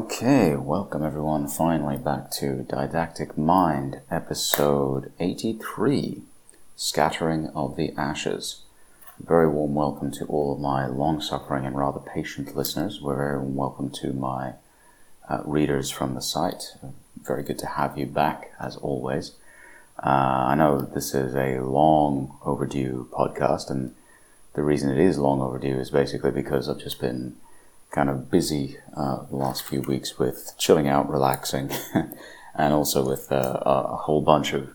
Okay, welcome everyone finally back to Didactic Mind, episode 83 Scattering of the Ashes. Very warm welcome to all of my long suffering and rather patient listeners. We're very welcome to my uh, readers from the site. Very good to have you back, as always. Uh, I know this is a long overdue podcast, and the reason it is long overdue is basically because I've just been kind of busy uh, the last few weeks with chilling out, relaxing, and also with uh, a whole bunch of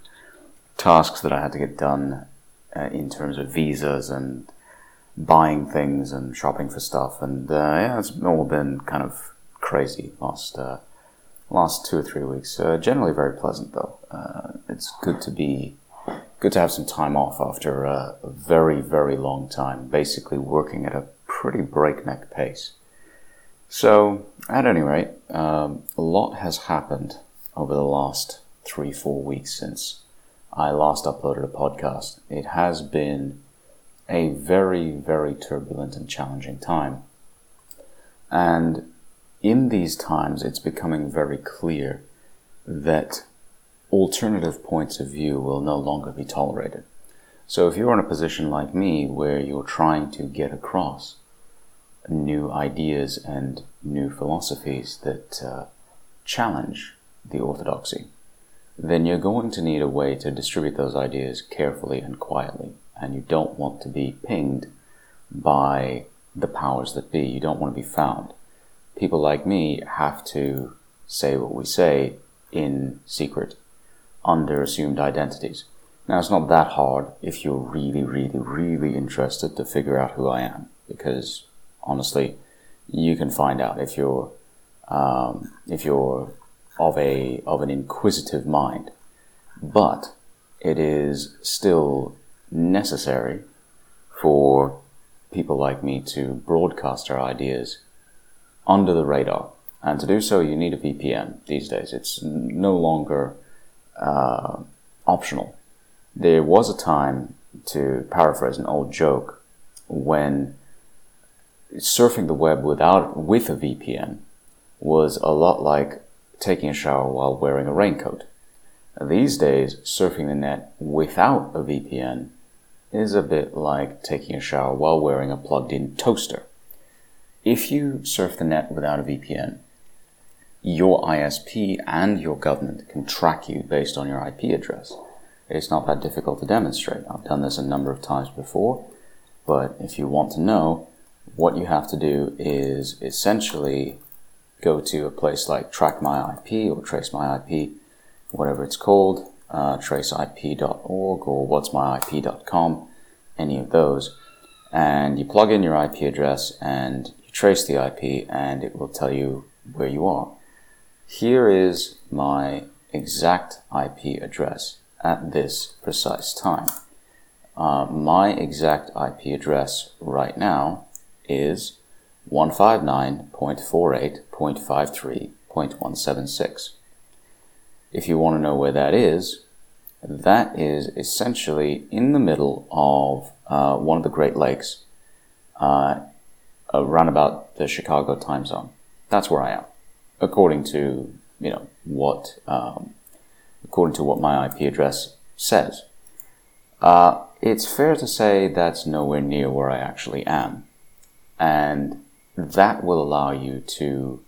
tasks that I had to get done uh, in terms of visas and buying things and shopping for stuff. And uh, yeah, it's all been kind of crazy last uh, last two or three weeks. Uh, generally very pleasant though. it's good to be good to have some time off after a very very long time, basically working at a pretty breakneck pace. So, at any rate, um, a lot has happened over the last three, four weeks since I last uploaded a podcast. It has been a very, very turbulent and challenging time. And in these times, it's becoming very clear that alternative points of view will no longer be tolerated. So if you're in a position like me where you're trying to get across new ideas and new philosophies that uh, challenge the orthodoxy, then you're going to need a way to distribute those ideas carefully and quietly. And you don't want to be pinged by the powers that be. You don't want to be found. People like me have to say what we say in secret under assumed identities. Now, it's not that hard if you're really, really, really interested to figure out who I am, because honestly, you can find out if you're um, if you're of a of an inquisitive mind. But it is still necessary for people like me to broadcast our ideas under the radar. And to do so, you need a VPN these days. It's no longer uh, optional. There was a time, to paraphrase an old joke, when surfing the web without with a VPN was a lot like taking a shower while wearing a raincoat. These days, surfing the net without a VPN is a bit like taking a shower while wearing a plugged in toaster. If you surf the net without a VPN, your ISP and your government can track you based on your IP address. It's not that difficult to demonstrate. I've done this a number of times before, but if you want to know, what you have to do is essentially go to a place like Track My IP or Trace My IP, whatever it's called, uh, traceip.org or what'smyip.com, any of those, and you plug in your IP address and you trace the IP and it will tell you where you are. Here is my exact IP address at this precise time. Uh, my exact IP address right now is 159.48.53.176. If you want to know where that is, that is essentially in the middle of uh, one of the Great Lakes, uh, around about the Chicago time zone. That's where I am, according to you know what um, according to what my IP address says. Uh, it's fair to say that's nowhere near where I actually am. And that will allow you to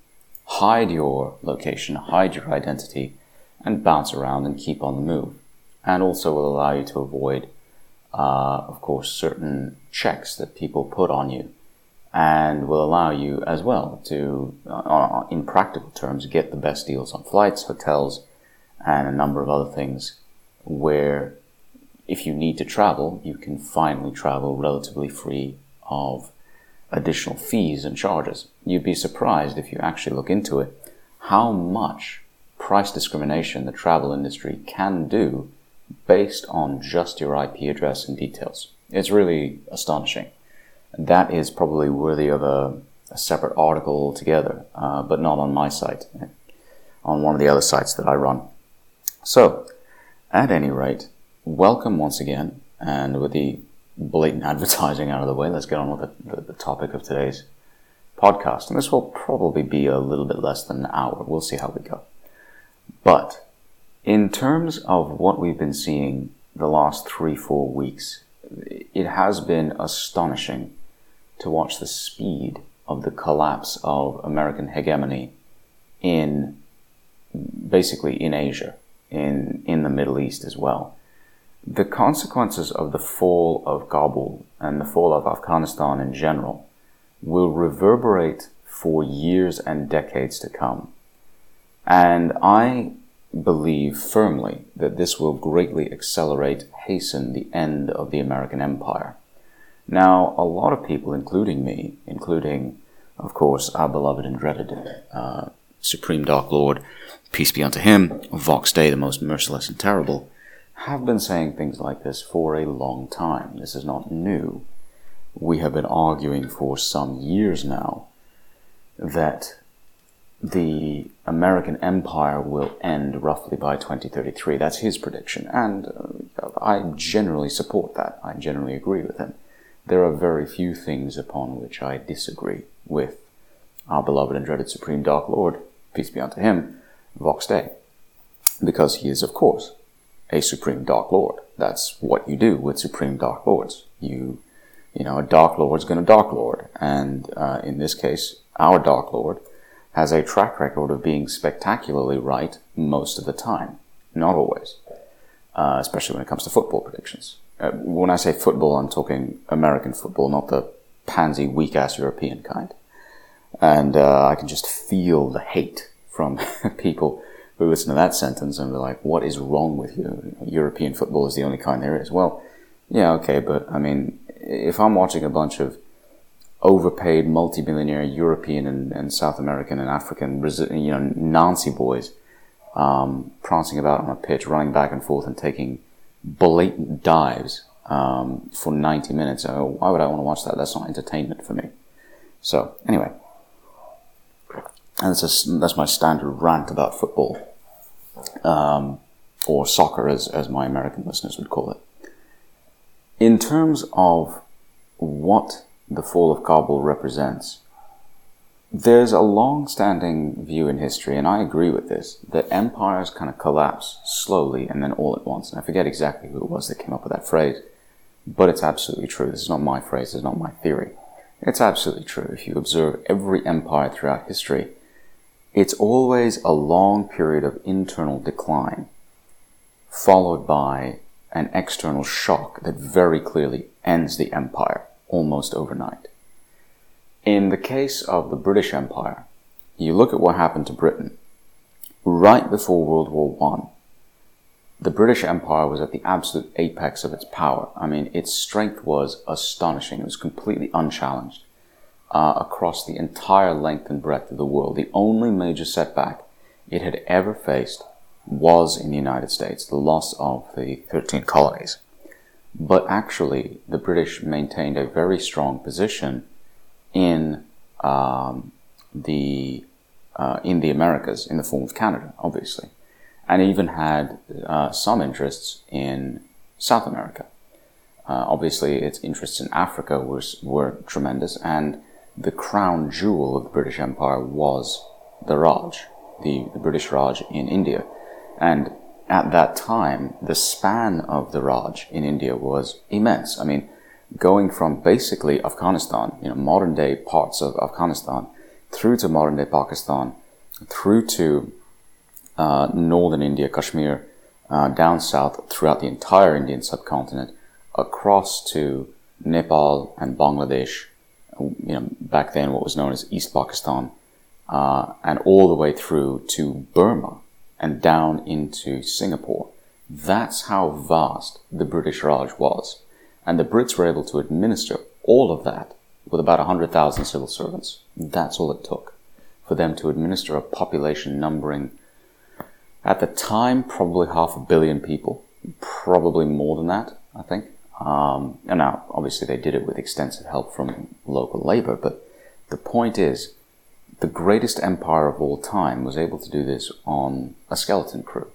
hide your location, hide your identity, and bounce around and keep on the move. And also will allow you to avoid, uh, of course, certain checks that people put on you. And will allow you as well to, uh, in practical terms, get the best deals on flights, hotels, and a number of other things where if you need to travel, you can finally travel relatively free of additional fees and charges. You'd be surprised if you actually look into it how much price discrimination the travel industry can do based on just your IP address and details. It's really astonishing. That is probably worthy of a, a separate article altogether, uh, but not on my site, on one of the other sites that I run. So, at any rate, welcome once again, and with the blatant advertising out of the way, let's get on with the, the, the topic of today's podcast. And this will probably be a little bit less than an hour. We'll see how we go. But in terms of what we've been seeing the last three, four weeks, it has been astonishing to watch the speed of the collapse of American hegemony in basically in Asia, in, in the Middle East as well. The consequences of the fall of Kabul and the fall of Afghanistan in general will reverberate for years and decades to come. And I believe firmly that this will greatly accelerate, hasten the end of the American empire. Now, a lot of people, including me, including, of course, our beloved and dreaded uh, Supreme Dark Lord, peace be unto him, Vox Day, the most merciless and terrible, have been saying things like this for a long time. This is not new. We have been arguing for some years now that the American empire will end roughly by 2033. That's his prediction. And uh, I generally support that. I generally agree with him. There are very few things upon which I disagree with our beloved and dreaded Supreme Dark Lord, peace be unto him, Vox Day. Because he is, of course, a Supreme Dark Lord. That's what you do with Supreme Dark Lords. You, you know, a Dark Lord's gonna Dark Lord. And uh, in this case, our Dark Lord has a track record of being spectacularly right most of the time. Not always. Uh, especially when it comes to football predictions. Uh, when I say football, I'm talking American football, not the pansy, weak ass European kind. And uh, I can just feel the hate from people who listen to that sentence and be like, what is wrong with you? European football is the only kind there is. Well, yeah, okay, but I mean, if I'm watching a bunch of overpaid multimillionaire European and, and South American and African, you know, Nancy boys, um, prancing about on a pitch, running back and forth and taking blatant dives, um, for 90 minutes. Oh, why would I want to watch that? That's not entertainment for me. So, anyway. And that's, a, that's my standard rant about football. Um, or soccer as, as my American listeners would call it. In terms of what the fall of Kabul represents. There's a long standing view in history, and I agree with this, that empires kind of collapse slowly and then all at once. And I forget exactly who it was that came up with that phrase, but it's absolutely true. This is not my phrase, this is not my theory. It's absolutely true. If you observe every empire throughout history, it's always a long period of internal decline, followed by an external shock that very clearly ends the empire almost overnight. In the case of the British Empire, you look at what happened to Britain. Right before World War I, the British Empire was at the absolute apex of its power. I mean, its strength was astonishing. It was completely unchallenged uh, across the entire length and breadth of the world. The only major setback it had ever faced was in the United States, the loss of the 13 colonies. But actually, the British maintained a very strong position in um, the uh, in the Americas in the form of Canada, obviously, and even had uh, some interests in South America. Uh, obviously, its interests in Africa was were tremendous, and the crown jewel of the British Empire was the Raj, the, the British Raj in India, and at that time, the span of the Raj in India was immense. I mean, going from basically Afghanistan, you know, modern day parts of Afghanistan, through to modern day Pakistan, through to uh, northern India, Kashmir, uh, down south throughout the entire Indian subcontinent, across to Nepal and Bangladesh, you know, back then what was known as East Pakistan, uh, and all the way through to Burma, and down into Singapore. That's how vast the British Raj was. And the Brits were able to administer all of that with about 100,000 civil servants. That's all it took for them to administer a population numbering, at the time, probably half a billion people. Probably more than that, I think. Um, and now, obviously, they did it with extensive help from local labor, but the point is, the greatest empire of all time was able to do this on a skeleton crew.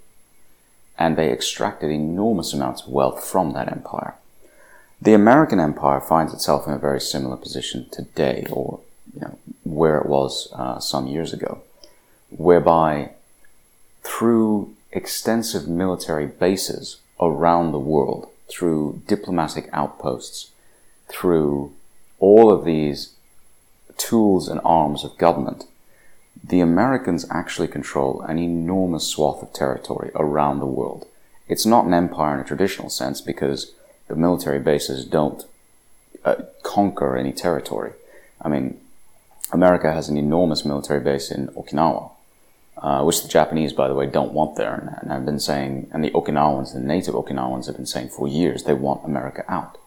And they extracted enormous amounts of wealth from that empire. The American empire finds itself in a very similar position today, or you know, where it was uh, some years ago, whereby through extensive military bases around the world, through diplomatic outposts, through all of these tools and arms of government, the Americans actually control an enormous swath of territory around the world. It's not an empire in a traditional sense because the military bases don't uh, conquer any territory. I mean, America has an enormous military base in Okinawa, uh, which the Japanese, by the way, don't want there. And, have been saying, and the Okinawans, the native Okinawans, have been saying for years they want America out.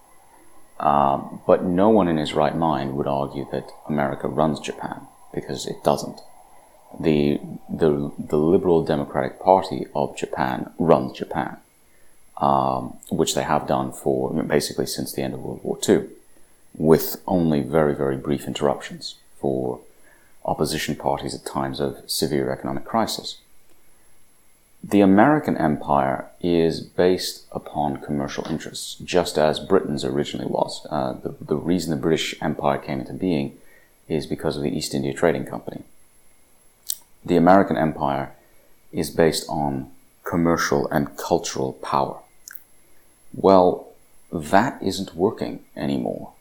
Um, but no one in his right mind would argue that America runs Japan because it doesn't. The, the, the Liberal Democratic Party of Japan runs Japan, um, which they have done for basically since the end of World War II, with only very, very brief interruptions for opposition parties at times of severe economic crisis. The American empire is based upon commercial interests, just as Britain's originally was. Uh, the, the reason the British Empire came into being is because of the East India Trading Company. The American empire is based on commercial and cultural power. Well, that isn't working anymore.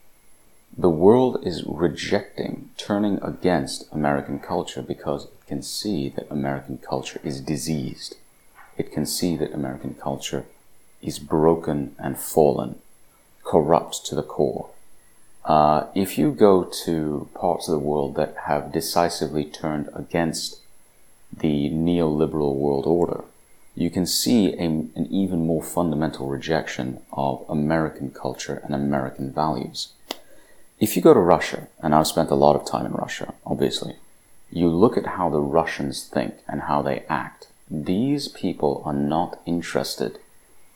The world is rejecting, turning against American culture because it can see that American culture is diseased. It can see that American culture is broken and fallen, corrupt to the core. Uh, if you go to parts of the world that have decisively turned against the neoliberal world order, you can see a, an even more fundamental rejection of American culture and American values. If you go to Russia, and I've spent a lot of time in Russia, obviously, you look at how the Russians think and how they act. These people are not interested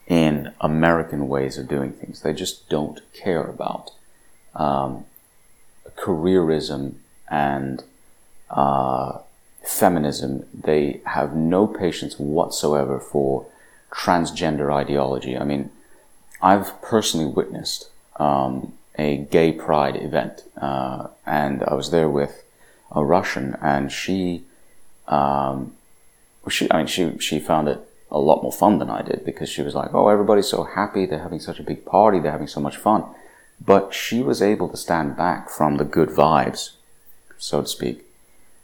in American ways of doing things. They just don't care about um, careerism and uh, feminism. They have no patience whatsoever for transgender ideology. I mean, I've personally witnessed um, a gay pride event, uh, and I was there with a Russian, and she, um, she, I mean, she she found it a lot more fun than I did because she was like, "Oh, everybody's so happy, they're having such a big party, they're having so much fun," but she was able to stand back from the good vibes, so to speak,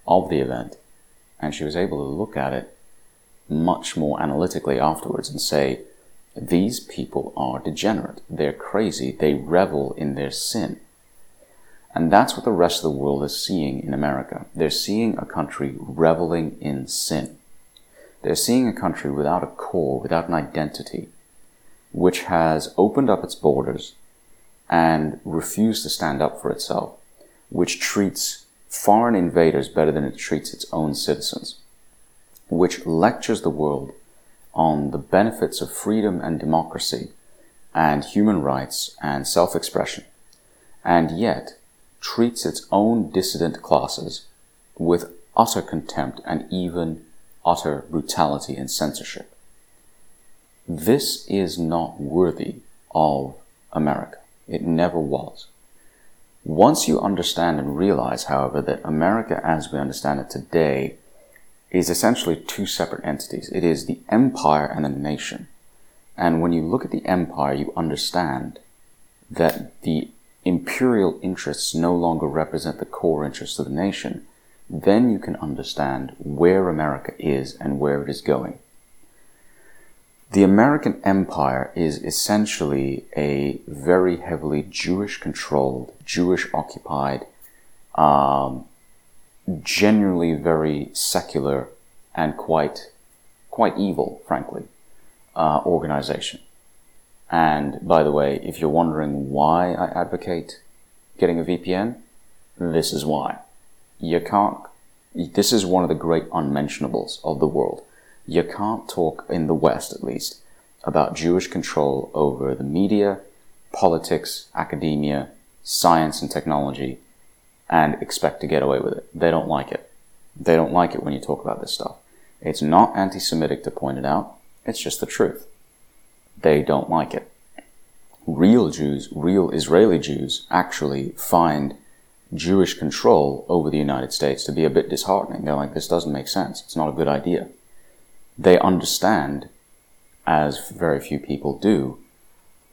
of the event, and she was able to look at it much more analytically afterwards and say these people are degenerate. They're crazy. They revel in their sin. And that's what the rest of the world is seeing in America. They're seeing a country reveling in sin. They're seeing a country without a core, without an identity, which has opened up its borders and refused to stand up for itself, which treats foreign invaders better than it treats its own citizens, which lectures the world on the benefits of freedom and democracy and human rights and self-expression, and yet treats its own dissident classes with utter contempt and even utter brutality and censorship. This is not worthy of America. It never was. Once you understand and realize, however, that America as we understand it today is essentially two separate entities. It is the empire and the nation. And when you look at the empire, you understand that the imperial interests no longer represent the core interests of the nation. Then you can understand where America is and where it is going. The American empire is essentially a very heavily Jewish controlled, Jewish occupied, um, generally very secular and quite quite evil, frankly, uh, organization. And by the way, if you're wondering why I advocate getting a VPN, this is why. You can't. This is one of the great unmentionables of the world. You can't talk in the West, at least, about Jewish control over the media, politics, academia, science, and technology and expect to get away with it. They don't like it. They don't like it when you talk about this stuff. It's not anti Semitic to point it out, it's just the truth. They don't like it. Real Jews, real Israeli Jews, actually find Jewish control over the United States to be a bit disheartening. They're like, this doesn't make sense. It's not a good idea. They understand, as very few people do,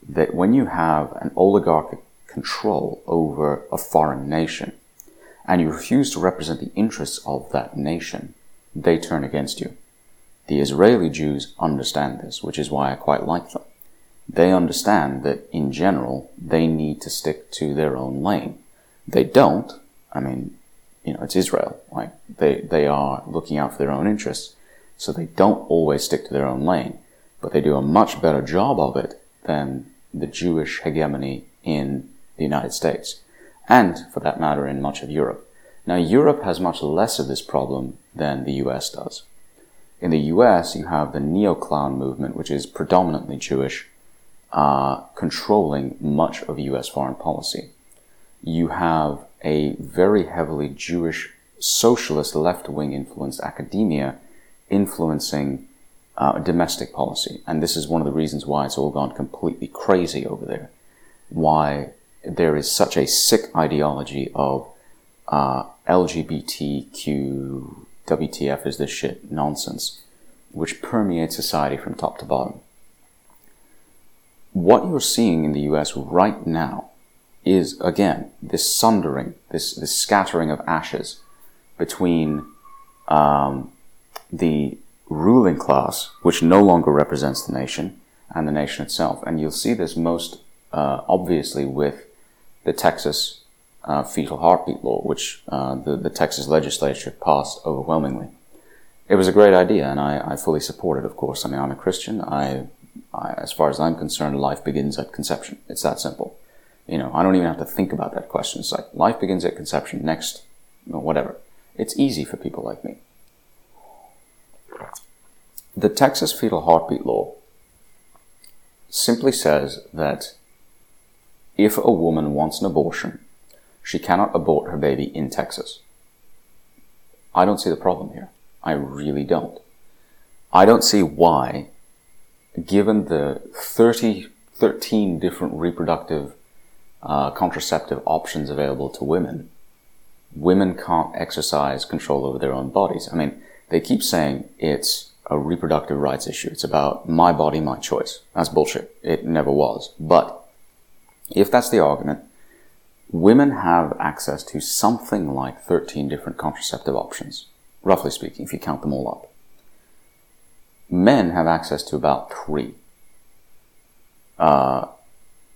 that when you have an oligarchic control over a foreign nation and you refuse to represent the interests of that nation, they turn against you. The Israeli Jews understand this, which is why I quite like them. They understand that in general, they need to stick to their own lane. They don't. I mean, you know, it's Israel. Like, they, they are looking out for their own interests. So they don't always stick to their own lane, but they do a much better job of it than the Jewish hegemony in the United States, and for that matter in much of Europe. Now, Europe has much less of this problem than the US does. In the US, you have the neo-clown movement, which is predominantly Jewish, uh, controlling much of US foreign policy. You have a very heavily Jewish socialist left-wing influenced academia influencing uh, domestic policy. And this is one of the reasons why it's all gone completely crazy over there. Why there is such a sick ideology of uh, LGBTQ, WTF is this shit nonsense, which permeates society from top to bottom. What you're seeing in the US right now is, again, this sundering, this, this scattering of ashes between um, the ruling class, which no longer represents the nation, and the nation itself. And you'll see this most uh, obviously with the Texas uh, fetal heartbeat law, which uh, the, the Texas legislature passed overwhelmingly. It was a great idea, and I, I fully support it, of course. I mean, I'm a Christian. I, I, as far as I'm concerned, life begins at conception. It's that simple. You know, I don't even have to think about that question. It's like, life begins at conception, next, whatever. It's easy for people like me. The Texas fetal heartbeat law simply says that if a woman wants an abortion, she cannot abort her baby in Texas. I don't see the problem here. I really don't. I don't see why, given the 30, 13 different reproductive uh, contraceptive options available to women, women can't exercise control over their own bodies. I mean, they keep saying it's a reproductive rights issue. It's about my body, my choice. That's bullshit. It never was. But if that's the argument, women have access to something like 13 different contraceptive options, roughly speaking, if you count them all up. Men have access to about three. Uh,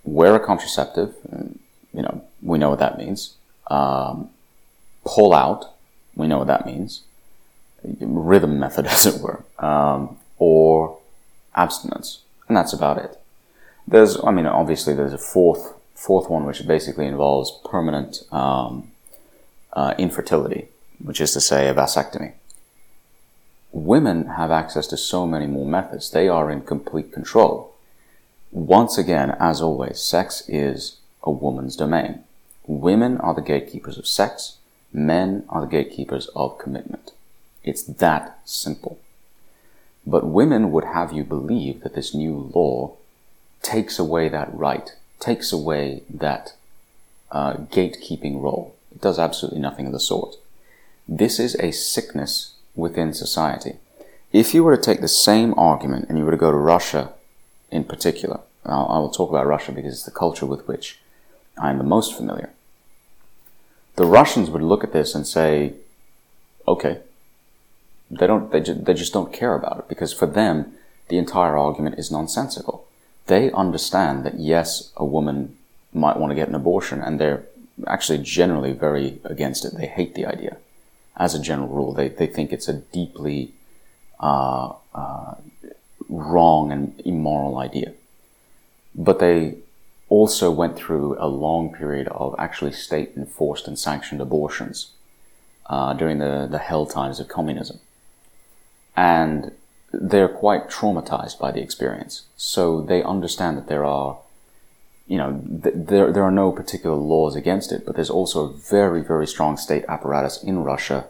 wear a contraceptive, you know, we know what that means. Um, pull out, we know what that means rhythm method, as it were, um, or abstinence, and that's about it. There's, I mean, obviously, there's a fourth fourth one which basically involves permanent um, uh, infertility, which is to say, a vasectomy. Women have access to so many more methods; they are in complete control. Once again, as always, sex is a woman's domain. Women are the gatekeepers of sex. Men are the gatekeepers of commitment. It's that simple. But women would have you believe that this new law takes away that right, takes away that uh, gatekeeping role. It does absolutely nothing of the sort. This is a sickness within society. If you were to take the same argument and you were to go to Russia in particular, I will talk about Russia because it's the culture with which I am the most familiar. The Russians would look at this and say, okay, they don't. They, ju- they just don't care about it because for them, the entire argument is nonsensical. They understand that yes, a woman might want to get an abortion, and they're actually generally very against it. They hate the idea. As a general rule, they they think it's a deeply uh, uh, wrong and immoral idea. But they also went through a long period of actually state enforced and sanctioned abortions uh, during the, the hell times of communism and they're quite traumatized by the experience. So they understand that there are, you know, th- there, there are no particular laws against it, but there's also a very, very strong state apparatus in Russia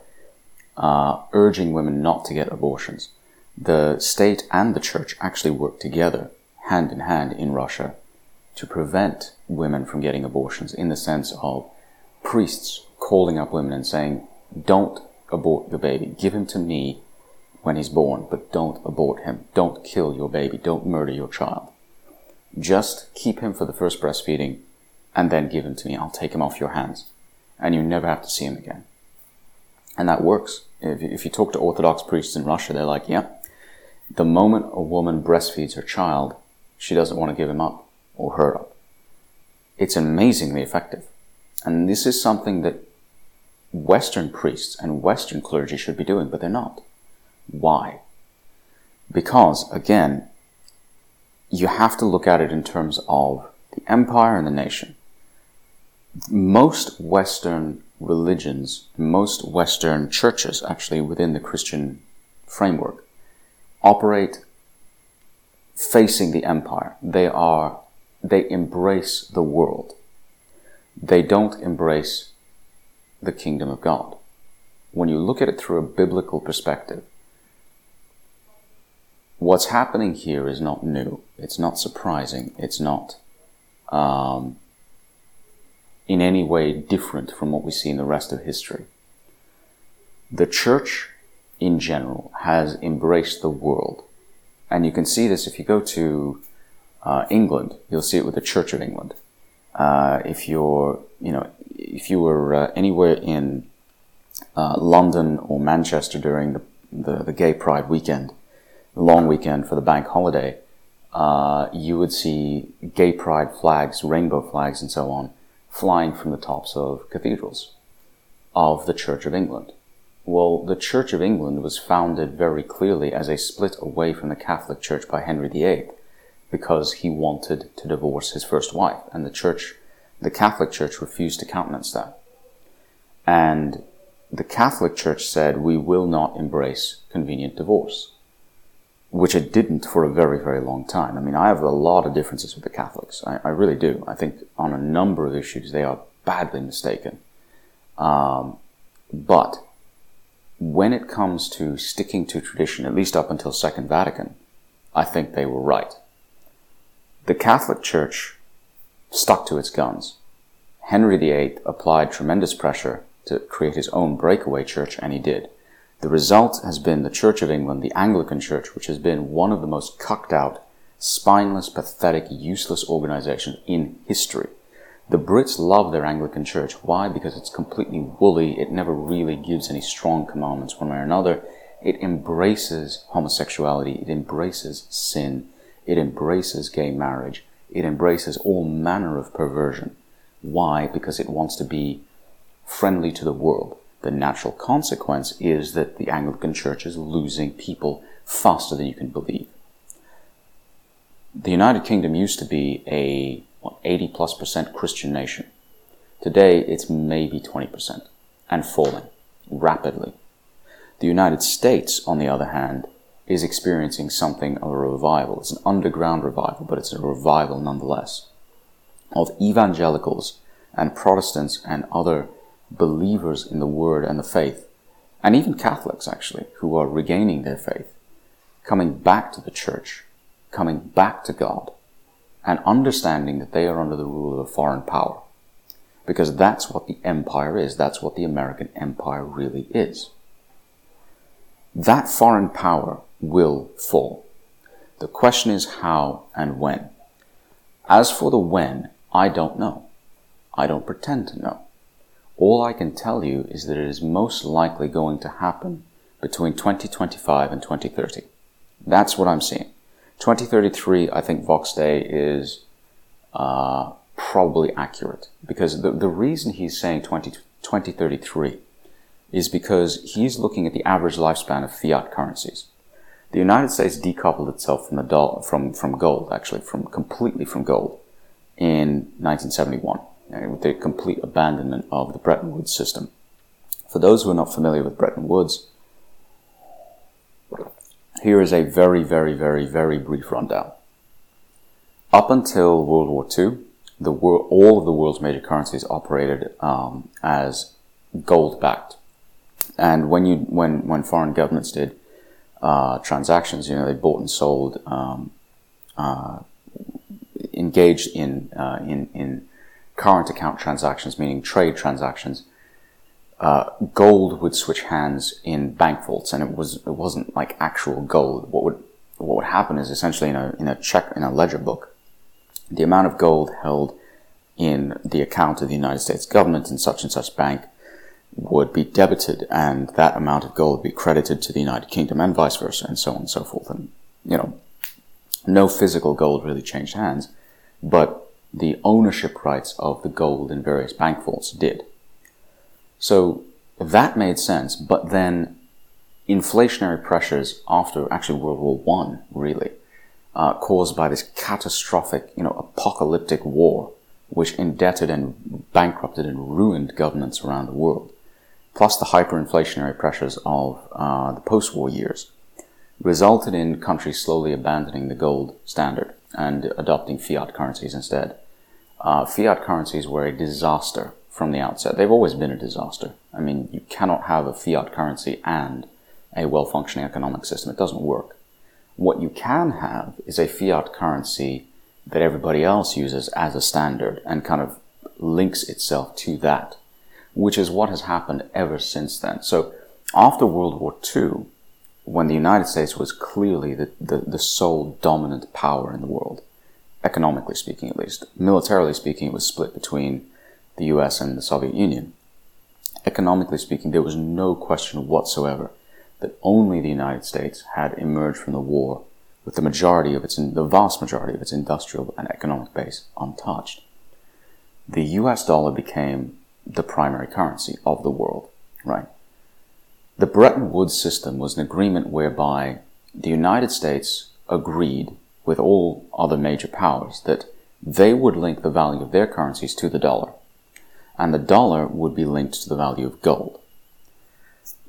uh, urging women not to get abortions. The state and the church actually work together, hand in hand in Russia, to prevent women from getting abortions in the sense of priests calling up women and saying, don't abort your baby. Give him to me when he's born, but don't abort him. Don't kill your baby. Don't murder your child. Just keep him for the first breastfeeding and then give him to me. I'll take him off your hands. And you never have to see him again. And that works. If, you talk to Orthodox priests in Russia, they're like, yeah, the moment a woman breastfeeds her child, she doesn't want to give him up or her up. It's amazingly effective. And this is something that Western priests and Western clergy should be doing, but they're not. Why? Because, again, you have to look at it in terms of the empire and the nation. Most Western religions, most Western churches, actually within the Christian framework, operate facing the empire. They are, they embrace the world. They don't embrace the kingdom of God. When you look at it through a biblical perspective, what's happening here is not new. It's not surprising. It's not um, in any way different from what we see in the rest of history. The church in general has embraced the world. And you can see this if you go to uh, England, you'll see it with the Church of England. Uh, if you're, you know, if you were uh, anywhere in uh, London or Manchester during the, the, the, Gay Pride weekend, long weekend for the bank holiday, uh, you would see Gay Pride flags, rainbow flags, and so on flying from the tops of cathedrals of the Church of England. Well, the Church of England was founded very clearly as a split away from the Catholic Church by Henry VIII because he wanted to divorce his first wife, and the Church, the Catholic Church refused to countenance that. And the Catholic Church said, we will not embrace convenient divorce, which it didn't for a very, very long time. I mean, I have a lot of differences with the Catholics. I, I really do. I think on a number of issues, they are badly mistaken. Um, but when it comes to sticking to tradition, at least up until Second Vatican, I think they were right. The Catholic Church stuck to its guns. Henry VIII applied tremendous pressure to create his own breakaway church, and he did. The result has been the Church of England, the Anglican Church, which has been one of the most cucked out, spineless, pathetic, useless organizations in history. The Brits love their Anglican Church. Why? Because it's completely woolly. It never really gives any strong commandments one way or another. It embraces homosexuality. It embraces sin. It embraces gay marriage. It embraces all manner of perversion. Why? Because it wants to be friendly to the world. The natural consequence is that the Anglican Church is losing people faster than you can believe. The United Kingdom used to be a 80 plus percent Christian nation. Today, it's maybe 20% and falling rapidly. The United States, on the other hand, is experiencing something of a revival. It's an underground revival, but it's a revival nonetheless of evangelicals and Protestants and other believers in the Word and the faith, and even Catholics actually, who are regaining their faith, coming back to the church, coming back to God, and understanding that they are under the rule of a foreign power. Because that's what the empire is. That's what the American empire really is. That foreign power will fall. The question is how and when. As for the when, I don't know. I don't pretend to know. All I can tell you is that it is most likely going to happen between 2025 and 2030. That's what I'm seeing. 2033, I think Vox Day is uh, probably accurate because the, the reason he's saying 20, 2033 is because he's looking at the average lifespan of fiat currencies. The United States decoupled itself from the dollar, from, from gold, actually, from completely from gold in 1971, uh, with the complete abandonment of the Bretton Woods system. For those who are not familiar with Bretton Woods, here is a very, very, very, very brief rundown. Up until World War II, the all of the world's major currencies operated um, as gold backed. And when you when when foreign governments did uh, transactions, you know, they bought and sold, um, uh, engaged in uh, in in current account transactions, meaning trade transactions, uh, gold would switch hands in bank vaults, and it was it wasn't like actual gold. What would what would happen is essentially in a in a check in a ledger book, the amount of gold held in the account of the United States government in such and such bank would be debited, and that amount of gold would be credited to the United Kingdom, and vice versa, and so on and so forth. And you know, no physical gold really changed hands, but the ownership rights of the gold in various bank vaults did. So that made sense, but then inflationary pressures after actually World War One, really, uh, caused by this catastrophic, you know, apocalyptic war, which indebted and bankrupted and ruined governments around the world, plus the hyperinflationary pressures of uh, the post-war years, resulted in countries slowly abandoning the gold standard and adopting fiat currencies instead. Uh, fiat currencies were a disaster from the outset. They've always been a disaster. I mean, you cannot have a fiat currency and a well functioning economic system. It doesn't work. What you can have is a fiat currency that everybody else uses as a standard and kind of links itself to that, which is what has happened ever since then. So after World War II, when the United States was clearly the, the, the sole dominant power in the world, economically speaking at least, militarily speaking, it was split between the US and the Soviet Union. Economically speaking, there was no question whatsoever that only the United States had emerged from the war with the majority of its, the vast majority of its industrial and economic base untouched. The US dollar became the primary currency of the world, right? The Bretton Woods system was an agreement whereby the United States agreed with all other major powers that they would link the value of their currencies to the dollar and the dollar would be linked to the value of gold.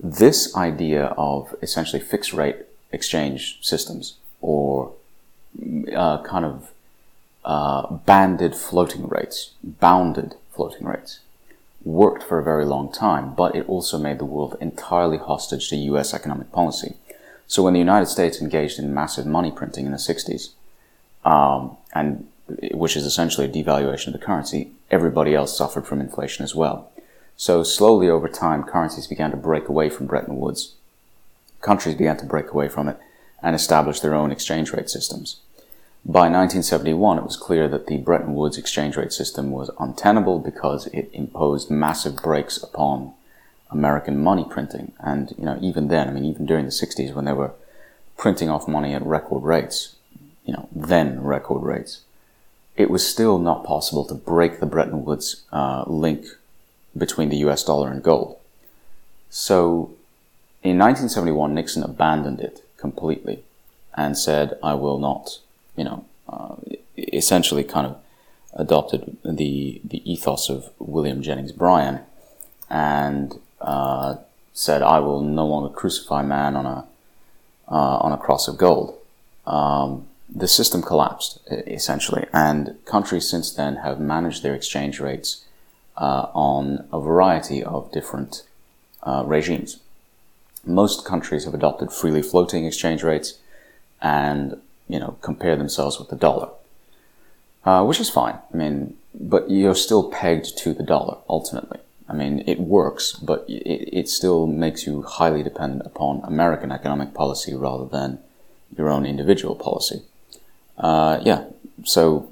This idea of essentially fixed rate exchange systems or uh, kind of uh, banded floating rates, bounded floating rates, worked for a very long time, but it also made the world entirely hostage to US economic policy. So when the United States engaged in massive money printing in the 60s, um, and which is essentially a devaluation of the currency, everybody else suffered from inflation as well. So slowly over time, currencies began to break away from Bretton Woods. Countries began to break away from it and establish their own exchange rate systems. By 1971, it was clear that the Bretton Woods exchange rate system was untenable because it imposed massive brakes upon American money printing. And, you know, even then, I mean, even during the 60s when they were printing off money at record rates, you know, then record rates, it was still not possible to break the Bretton Woods uh, link between the US dollar and gold. So in 1971, Nixon abandoned it completely and said, I will not, you know, uh, essentially kind of adopted the, the ethos of William Jennings Bryan and uh, said, I will no longer crucify man on a, uh, on a cross of gold. Um, the system collapsed essentially, and countries since then have managed their exchange rates uh, on a variety of different uh, regimes. Most countries have adopted freely floating exchange rates, and you know compare themselves with the dollar, uh, which is fine. I mean, but you're still pegged to the dollar ultimately. I mean, it works, but it, it still makes you highly dependent upon American economic policy rather than your own individual policy. Uh, yeah, so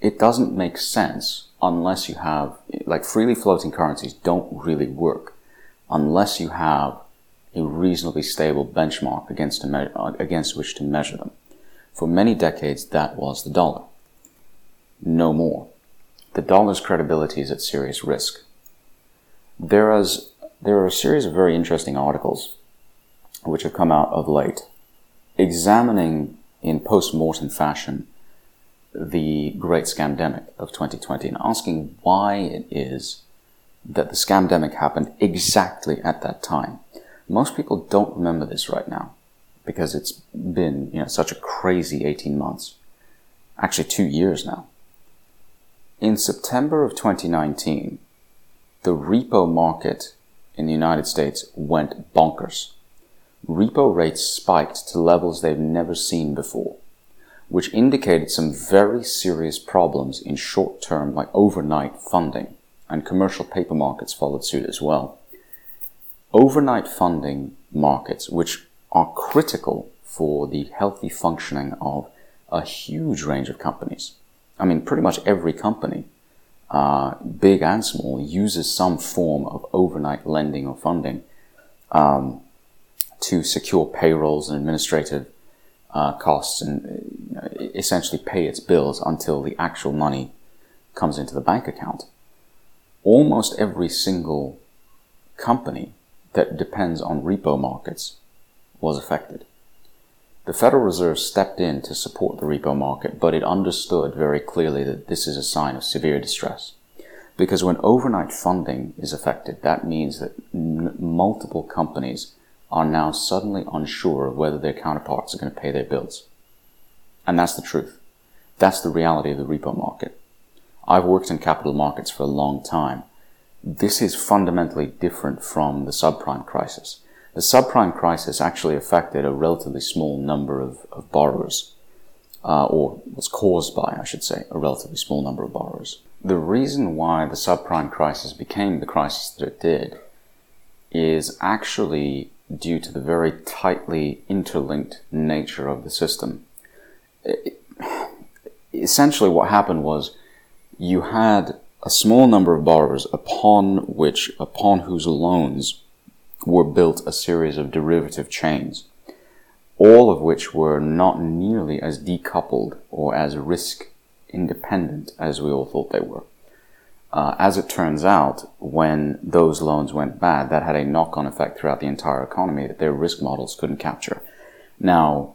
it doesn't make sense unless you have, like freely floating currencies don't really work unless you have a reasonably stable benchmark against, me- against which to measure them. For many decades, that was the dollar. No more. The dollar's credibility is at serious risk. There is, there are a series of very interesting articles which have come out of late examining in post-mortem fashion the great scamdemic of 2020 and asking why it is that the scamdemic happened exactly at that time. Most people don't remember this right now because it's been, you know, such a crazy 18 months. Actually, two years now. In September of 2019, the repo market in the United States went bonkers repo rates spiked to levels they've never seen before. which indicated some very serious problems in short term, like overnight funding, and commercial paper markets followed suit as well. Overnight funding markets, which are critical for the healthy functioning of a huge range of companies. I mean, pretty much every company, uh, big and small, uses some form of overnight lending or funding um, to secure payrolls and administrative uh, costs and uh, essentially pay its bills until the actual money comes into the bank account. Almost every single company that depends on repo markets was affected. The Federal Reserve stepped in to support the repo market, but it understood very clearly that this is a sign of severe distress. Because when overnight funding is affected, that means that n- multiple companies are now suddenly unsure of whether their counterparts are going to pay their bills. And that's the truth. That's the reality of the repo market. I've worked in capital markets for a long time. This is fundamentally different from the subprime crisis. The subprime crisis actually affected a relatively small number of, of borrowers, uh, or was caused by, I should say, a relatively small number of borrowers. The reason why the subprime crisis became the crisis that it did is actually due to the very tightly interlinked nature of the system. It, essentially, what happened was you had a small number of borrowers upon which, upon whose loans were built a series of derivative chains, all of which were not nearly as decoupled or as risk independent as we all thought they were. Uh, as it turns out, when those loans went bad, that had a knock-on effect throughout the entire economy that their risk models couldn't capture. Now,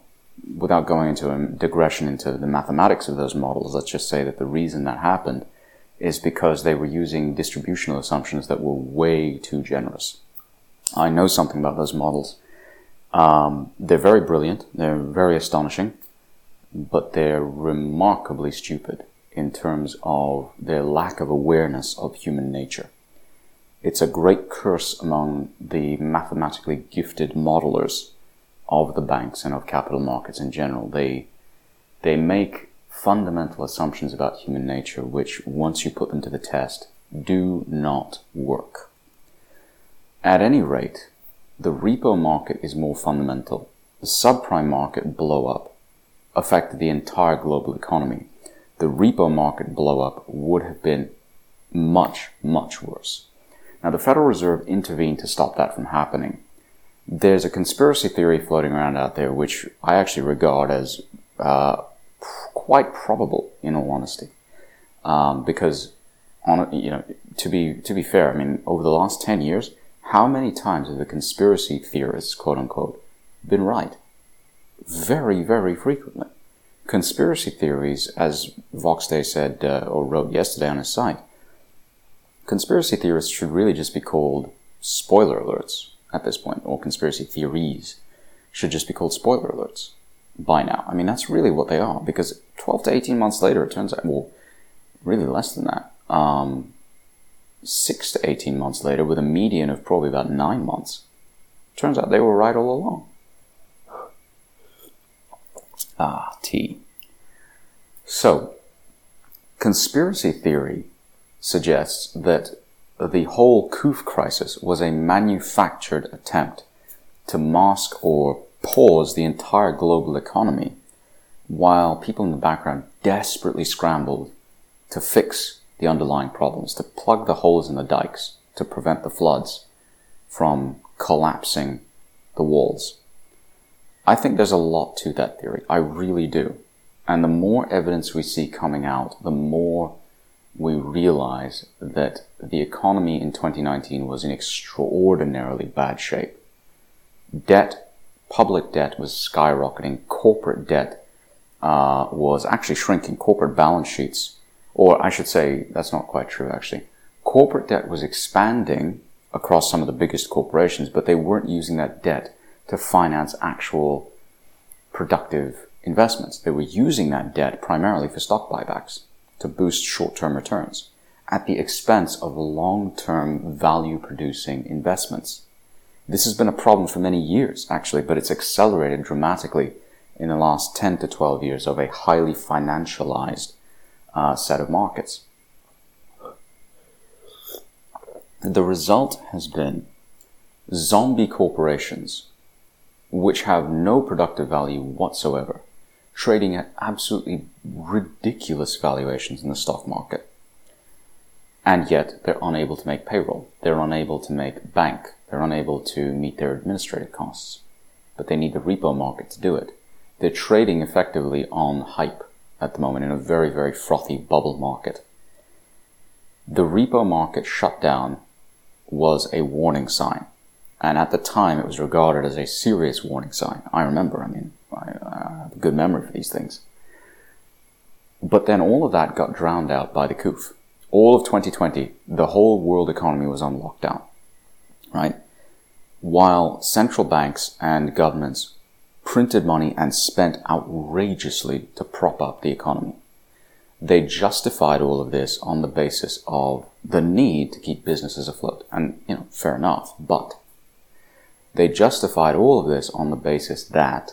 without going into a digression into the mathematics of those models, let's just say that the reason that happened is because they were using distributional assumptions that were way too generous. I know something about those models. Um, they're very brilliant, they're very astonishing, but they're remarkably stupid in terms of their lack of awareness of human nature. It's a great curse among the mathematically gifted modelers of the banks and of capital markets in general. They, they make fundamental assumptions about human nature which, once you put them to the test, do not work. At any rate, the repo market is more fundamental. The subprime market blow up affected the entire global economy the repo market blowup would have been much, much worse. Now, the Federal Reserve intervened to stop that from happening. There's a conspiracy theory floating around out there, which I actually regard as uh, quite probable, in all honesty, um, because on you know to be to be fair, I mean over the last ten years, how many times have the conspiracy theorists, quote unquote, been right? Very, very frequently conspiracy theories, as Vox Voxday said uh, or wrote yesterday on his site, conspiracy theorists should really just be called spoiler alerts at this point, or conspiracy theories should just be called spoiler alerts by now. I mean, that's really what they are, because 12 to 18 months later, it turns out, well, really less than that. Um, 6 to 18 months later, with a median of probably about 9 months, turns out they were right all along. Ah, tea. So, conspiracy theory suggests that the whole COOF crisis was a manufactured attempt to mask or pause the entire global economy while people in the background desperately scrambled to fix the underlying problems, to plug the holes in the dikes, to prevent the floods from collapsing the walls. I think there's a lot to that theory. I really do. And the more evidence we see coming out, the more we realize that the economy in 2019 was in extraordinarily bad shape. Debt, public debt was skyrocketing. Corporate debt uh, was actually shrinking. Corporate balance sheets, or I should say, that's not quite true actually. Corporate debt was expanding across some of the biggest corporations, but they weren't using that debt to finance actual productive investments. They were using that debt primarily for stock buybacks to boost short-term returns at the expense of long-term value-producing investments. This has been a problem for many years, actually, but it's accelerated dramatically in the last 10 to 12 years of a highly financialized uh, set of markets. The result has been zombie corporations which have no productive value whatsoever, trading at absolutely ridiculous valuations in the stock market. And yet they're unable to make payroll. They're unable to make bank. They're unable to meet their administrative costs. But they need the repo market to do it. They're trading effectively on hype at the moment in a very, very frothy bubble market. The repo market shutdown was a warning sign. And at the time, it was regarded as a serious warning sign. I remember, I mean, I, have a good memory for these things. But then all of that got drowned out by the COOF. All of 2020, the whole world economy was on lockdown, right? While central banks and governments printed money and spent outrageously to prop up the economy. They justified all of this on the basis of the need to keep businesses afloat. And, you know, fair enough, but they justified all of this on the basis that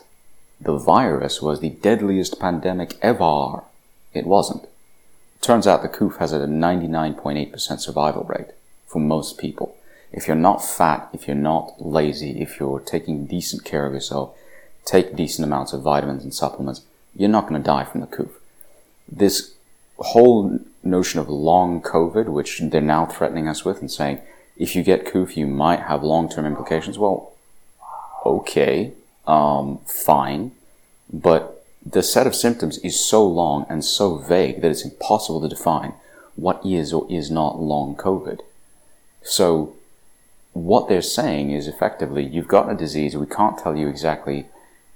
the virus was the deadliest pandemic ever. It wasn't. Turns out the COOF has a 99.8% survival rate for most people. If you're not fat, if you're not lazy, if you're taking decent care of yourself, take decent amounts of vitamins and supplements, you're not going to die from the COOF. This whole notion of long COVID, which they're now threatening us with and saying, if you get COOF, you might have long-term implications. Well, okay, um, fine, but the set of symptoms is so long and so vague that it's impossible to define what is or is not long COVID. So what they're saying is effectively, you've got a disease, we can't tell you exactly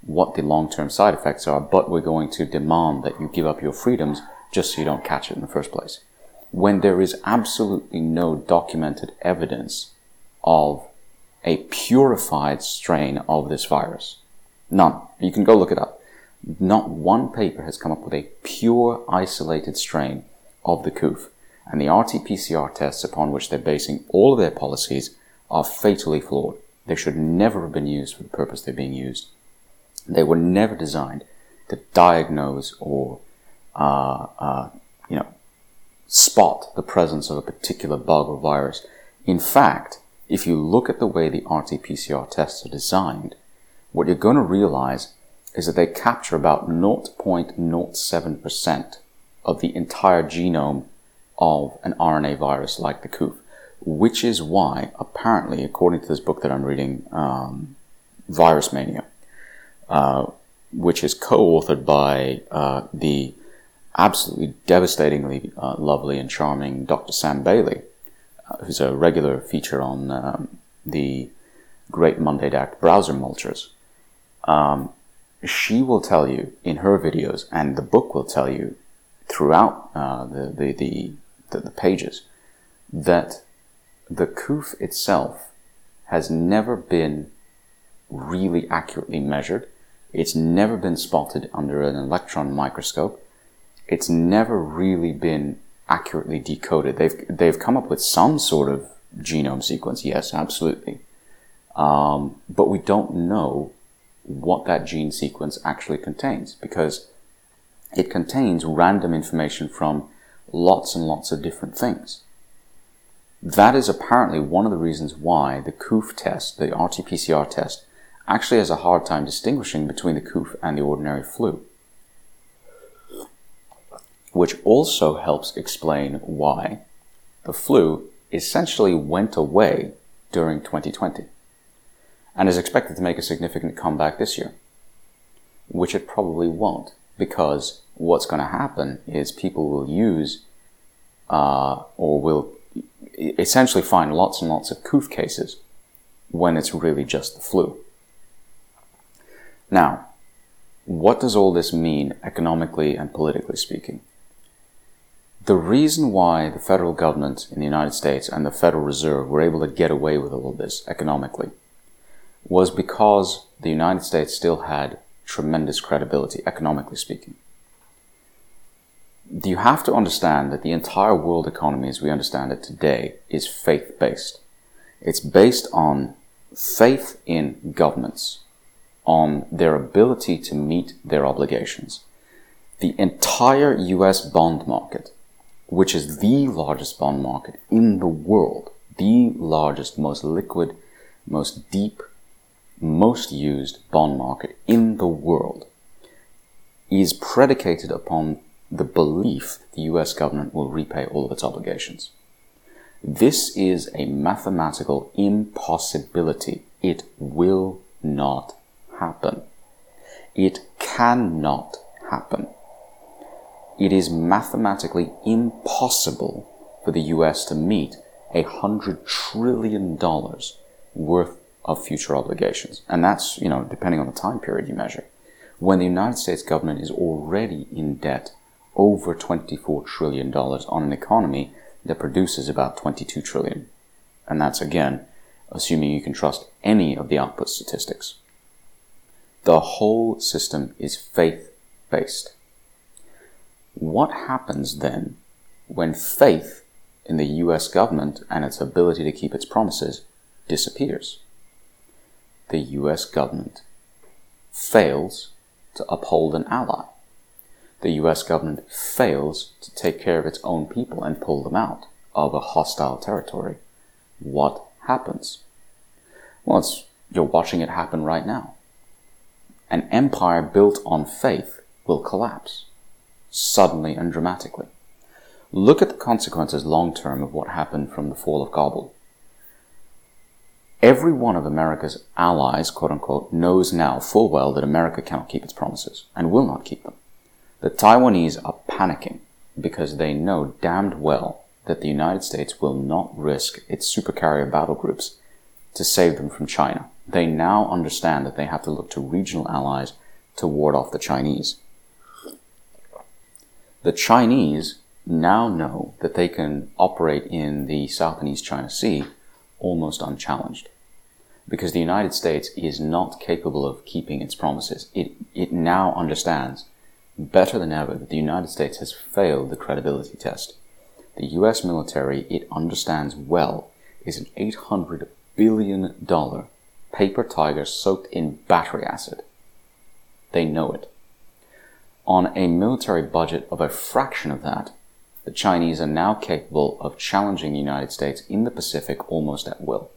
what the long-term side effects are, but we're going to demand that you give up your freedoms just so you don't catch it in the first place. When there is absolutely no documented evidence of a purified strain of this virus. None. You can go look it up. Not one paper has come up with a pure isolated strain of the COOF. And the RT-PCR tests upon which they're basing all of their policies are fatally flawed. They should never have been used for the purpose they're being used. They were never designed to diagnose or, uh, uh, you know, spot the presence of a particular bug or virus. In fact, if you look at the way the RT-PCR tests are designed, what you're going to realize is that they capture about 0.07% of the entire genome of an RNA virus like the COOF, which is why, apparently, according to this book that I'm reading, um, Virus Mania, uh, which is co-authored by uh, the absolutely devastatingly uh, lovely and charming Dr. Sam Bailey, uh, who's a regular feature on um, the Great Monday DAC browser mulchers. Um, she will tell you in her videos, and the book will tell you throughout uh, the, the, the, the, the pages, that the COOF itself has never been really accurately measured it's never been spotted under an electron microscope. It's never really been accurately decoded. They've, they've come up with some sort of genome sequence. Yes, absolutely. Um, but we don't know what that gene sequence actually contains because it contains random information from lots and lots of different things. That is apparently one of the reasons why the COOF test, the RT-PCR test, actually has a hard time distinguishing between the COOF and the ordinary flu. Which also helps explain why the flu essentially went away during 2020 and is expected to make a significant comeback this year. Which it probably won't because what's going to happen is people will use uh, or will essentially find lots and lots of COOF cases when it's really just the flu. Now, what does all this mean economically and politically speaking? The reason why the federal government in the United States and the Federal Reserve were able to get away with all of this economically was because the United States still had tremendous credibility, economically speaking. You have to understand that the entire world economy as we understand it today is faith based. It's based on faith in governments on their ability to meet their obligations. The entire US bond market, which is the largest bond market in the world, the largest, most liquid, most deep, most used bond market in the world, is predicated upon the belief the US government will repay all of its obligations. This is a mathematical impossibility. It will not happen. It cannot happen. It is mathematically impossible for the US to meet a hundred trillion dollars worth of future obligations. And that's, you know, depending on the time period you measure. When the United States government is already in debt over $24 trillion on an economy that produces about 22 trillion. And that's again, assuming you can trust any of the output statistics. The whole system is faith based. What happens then when faith in the US government and its ability to keep its promises disappears? The US government fails to uphold an ally. The US government fails to take care of its own people and pull them out of a hostile territory. What happens? Well, you're watching it happen right now. An empire built on faith will collapse, suddenly and dramatically. Look at the consequences long term of what happened from the fall of Kabul. Every one of America's allies, quote unquote, knows now full well that America cannot keep its promises and will not keep them. The Taiwanese are panicking because they know damned well that the United States will not risk its supercarrier battle groups to save them from China. They now understand that they have to look to regional allies to ward off the Chinese. The Chinese now know that they can operate in the South and East China Sea almost unchallenged. Because the United States is not capable of keeping its promises. It, it now understands better than ever that the United States has failed the credibility test. The US military, it understands well, is an $800 billion paper tigers soaked in battery acid. They know it. On a military budget of a fraction of that, the Chinese are now capable of challenging the United States in the Pacific almost at will.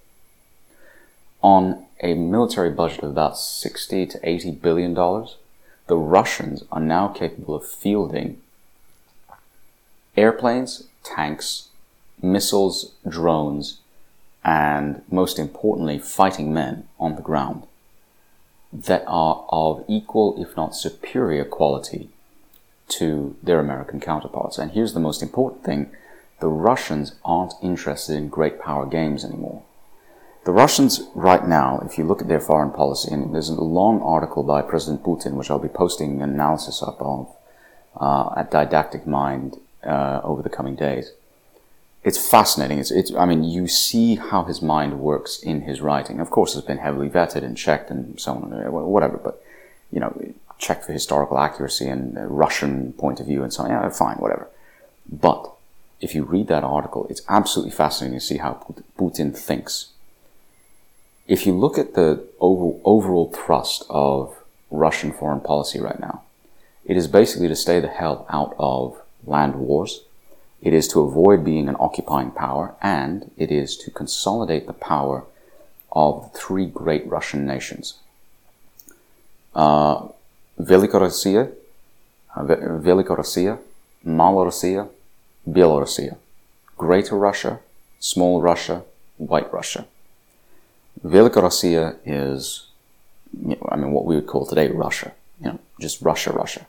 On a military budget of about 60 to 80 billion dollars, the Russians are now capable of fielding airplanes, tanks, missiles, drones, and most importantly, fighting men on the ground that are of equal, if not superior quality to their American counterparts. And here's the most important thing. The Russians aren't interested in great power games anymore. The Russians right now, if you look at their foreign policy, and there's a long article by President Putin, which I'll be posting an analysis up of uh, at Didactic Mind uh, over the coming days it's fascinating. It's, it's, I mean, you see how his mind works in his writing. Of course, it's been heavily vetted and checked and so on, uh, whatever, but, you know, checked for historical accuracy and Russian point of view and so on. Yeah, fine, whatever. But if you read that article, it's absolutely fascinating to see how Putin thinks. If you look at the overall thrust of Russian foreign policy right now, it is basically to stay the hell out of land wars, it is to avoid being an occupying power, and it is to consolidate the power of three great Russian nations. Uh, Velikorossiya, uh, Malorossiya, Belorossiya. Greater Russia, Small Russia, White Russia. Velikorossiya is, you know, I mean, what we would call today Russia. You know, just Russia, Russia.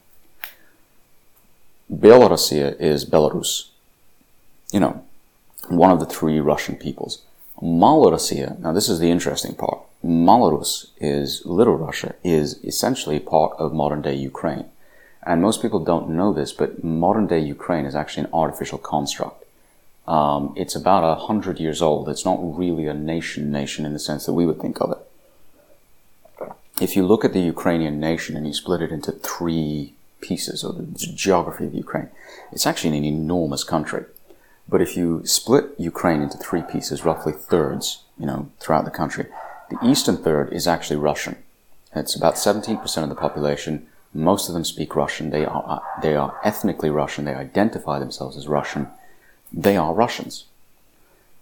Belorussia is Belarus you know, one of the three Russian peoples. Malorossiya, now this is the interesting part. Malorus is, Little Russia, is essentially part of modern day Ukraine. And most people don't know this, but modern day Ukraine is actually an artificial construct. Um, it's about a hundred years old. It's not really a nation nation in the sense that we would think of it. If you look at the Ukrainian nation and you split it into three pieces, or the geography of Ukraine, it's actually an enormous country. But if you split Ukraine into three pieces, roughly thirds, you know, throughout the country, the eastern third is actually Russian. It's about 17% of the population. Most of them speak Russian. They are, uh, they are ethnically Russian. They identify themselves as Russian. They are Russians.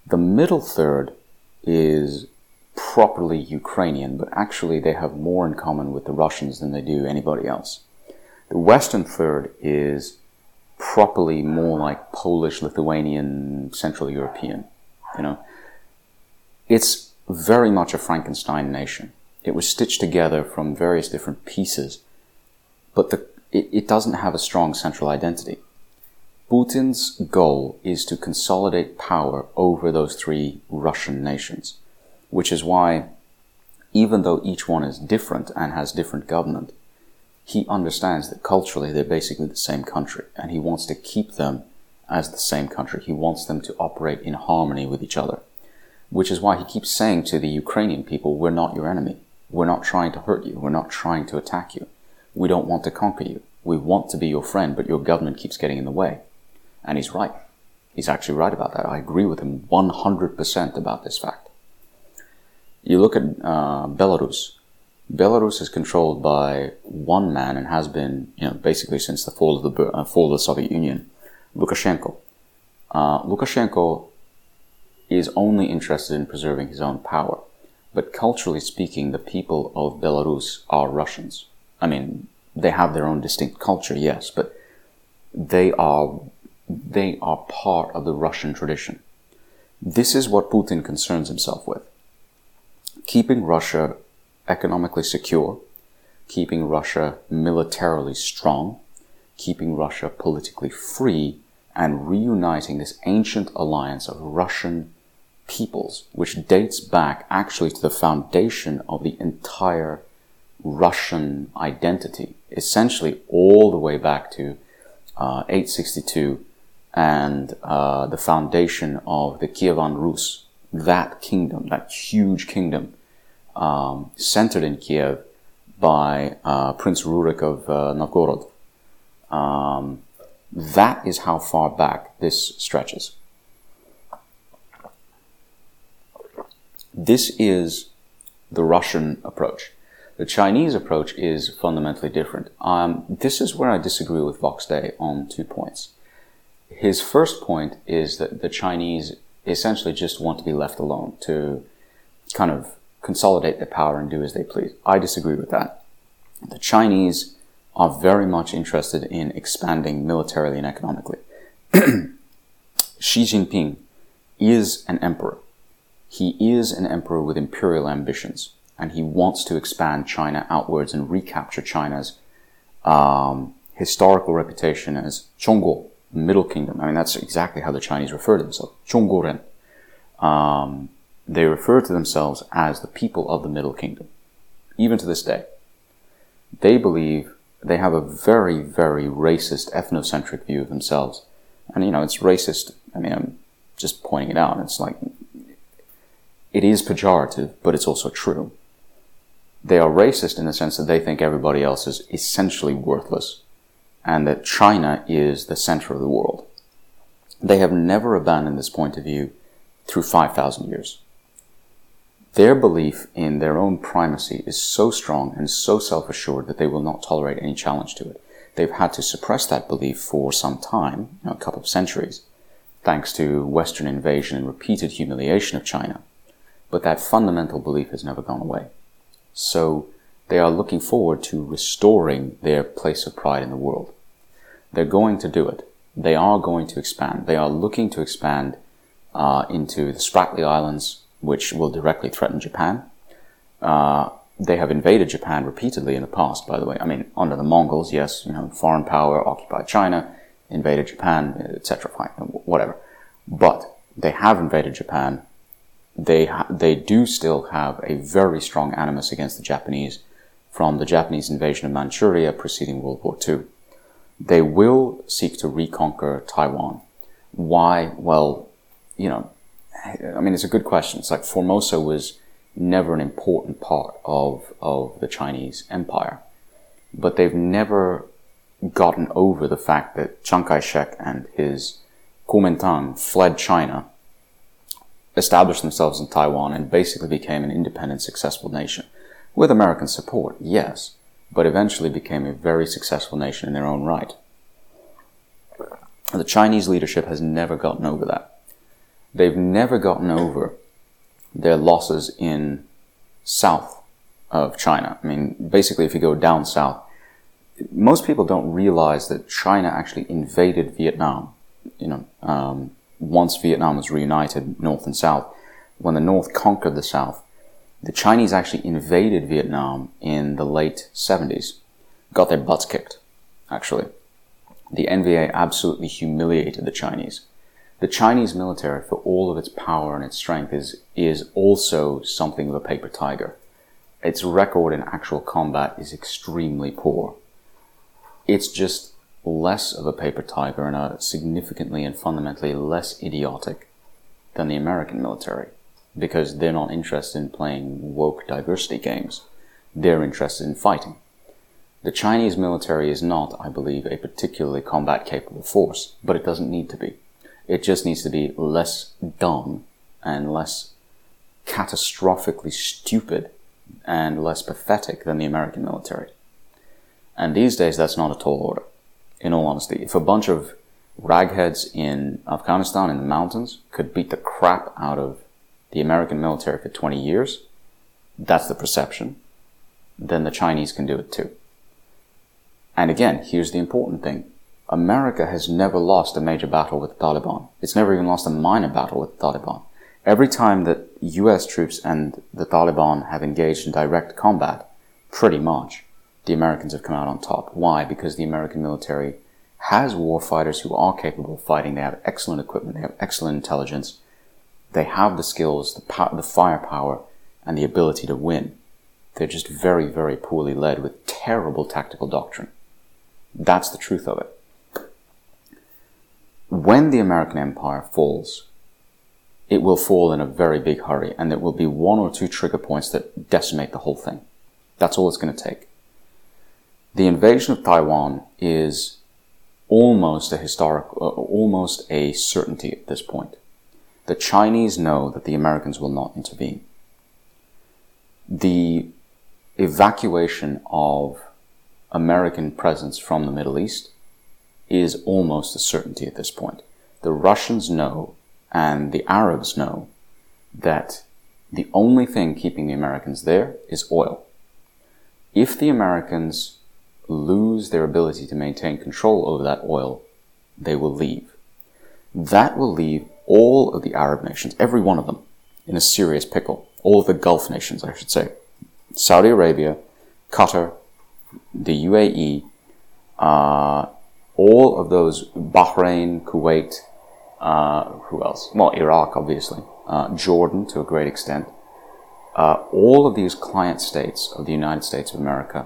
The middle third is properly Ukrainian, but actually they have more in common with the Russians than they do anybody else. The western third is properly more like Polish, Lithuanian, Central European. You know, it's very much a Frankenstein nation. It was stitched together from various different pieces, but the, it, it doesn't have a strong central identity. Putin's goal is to consolidate power over those three Russian nations, which is why, even though each one is different and has different government, he understands that culturally they're basically the same country and he wants to keep them as the same country. He wants them to operate in harmony with each other, which is why he keeps saying to the Ukrainian people, we're not your enemy. We're not trying to hurt you. We're not trying to attack you. We don't want to conquer you. We want to be your friend, but your government keeps getting in the way. And he's right. He's actually right about that. I agree with him 100% about this fact. You look at uh, Belarus. Belarus is controlled by one man and has been, you know, basically since the fall of the uh, fall of the Soviet Union, Lukashenko. Uh, Lukashenko is only interested in preserving his own power, but culturally speaking, the people of Belarus are Russians. I mean, they have their own distinct culture, yes, but they are they are part of the Russian tradition. This is what Putin concerns himself with. Keeping Russia economically secure, keeping Russia militarily strong, keeping Russia politically free, and reuniting this ancient alliance of Russian peoples, which dates back actually to the foundation of the entire Russian identity, essentially all the way back to uh, 862 and uh, the foundation of the Kievan Rus, that kingdom, that huge kingdom um, centered in Kiev by uh, Prince Rurik of uh, Novgorod. Um, that is how far back this stretches. This is the Russian approach. The Chinese approach is fundamentally different. Um, this is where I disagree with Vox Day on two points. His first point is that the Chinese essentially just want to be left alone to kind of consolidate their power and do as they please. I disagree with that. The Chinese are very much interested in expanding militarily and economically. Xi Jinping is an emperor. He is an emperor with imperial ambitions, and he wants to expand China outwards and recapture China's um, historical reputation as Zhongguo, Middle Kingdom. I mean, that's exactly how the Chinese refer to themselves, Zhongguoren. Um, they refer to themselves as the people of the Middle Kingdom, even to this day. They believe they have a very, very racist, ethnocentric view of themselves. And, you know, it's racist. I mean, I'm just pointing it out. It's like, it is pejorative, but it's also true. They are racist in the sense that they think everybody else is essentially worthless and that China is the center of the world. They have never abandoned this point of view through 5,000 years. Their belief in their own primacy is so strong and so self-assured that they will not tolerate any challenge to it. They've had to suppress that belief for some time, you know, a couple of centuries, thanks to Western invasion and repeated humiliation of China. But that fundamental belief has never gone away. So they are looking forward to restoring their place of pride in the world. They're going to do it. They are going to expand. They are looking to expand uh, into the Spratly Islands, which will directly threaten Japan. Uh, they have invaded Japan repeatedly in the past, by the way. I mean, under the Mongols, yes, you know, foreign power occupied China, invaded Japan, etc. Fine, whatever. But they have invaded Japan. They ha- they do still have a very strong animus against the Japanese from the Japanese invasion of Manchuria preceding World War II. They will seek to reconquer Taiwan. Why? Well, you know, I mean, it's a good question. It's like Formosa was never an important part of, of the Chinese empire, but they've never gotten over the fact that Chiang Kai-shek and his Kuomintang fled China, established themselves in Taiwan, and basically became an independent, successful nation. With American support, yes, but eventually became a very successful nation in their own right. The Chinese leadership has never gotten over that. They've never gotten over their losses in south of China. I mean, basically, if you go down south, most people don't realize that China actually invaded Vietnam. You know, um, once Vietnam was reunited, North and South, when the North conquered the South, the Chinese actually invaded Vietnam in the late 70s, got their butts kicked, actually. The NVA absolutely humiliated the Chinese. The Chinese military, for all of its power and its strength, is, is also something of a paper tiger. Its record in actual combat is extremely poor. It's just less of a paper tiger and a significantly and fundamentally less idiotic than the American military because they're not interested in playing woke diversity games. They're interested in fighting. The Chinese military is not, I believe, a particularly combat capable force, but it doesn't need to be. It just needs to be less dumb and less catastrophically stupid and less pathetic than the American military. And these days, that's not a tall order, in all honesty. If a bunch of ragheads in Afghanistan in the mountains could beat the crap out of the American military for 20 years, that's the perception, then the Chinese can do it too. And again, here's the important thing. America has never lost a major battle with the Taliban. It's never even lost a minor battle with the Taliban. Every time that US troops and the Taliban have engaged in direct combat, pretty much, the Americans have come out on top. Why? Because the American military has war fighters who are capable of fighting. They have excellent equipment. They have excellent intelligence. They have the skills, the, the firepower, and the ability to win. They're just very, very poorly led with terrible tactical doctrine. That's the truth of it. When the American empire falls, it will fall in a very big hurry, and there will be one or two trigger points that decimate the whole thing. That's all it's going to take. The invasion of Taiwan is almost a historic, uh, almost a certainty at this point. The Chinese know that the Americans will not intervene. The evacuation of American presence from the Middle East is almost a certainty at this point. The Russians know and the Arabs know that the only thing keeping the Americans there is oil. If the Americans lose their ability to maintain control over that oil, they will leave. That will leave all of the Arab nations, every one of them, in a serious pickle. All of the Gulf nations, I should say. Saudi Arabia, Qatar, the UAE, uh, all of those, Bahrain, Kuwait, uh, who else? Well, Iraq, obviously, uh, Jordan to a great extent. Uh, all of these client states of the United States of America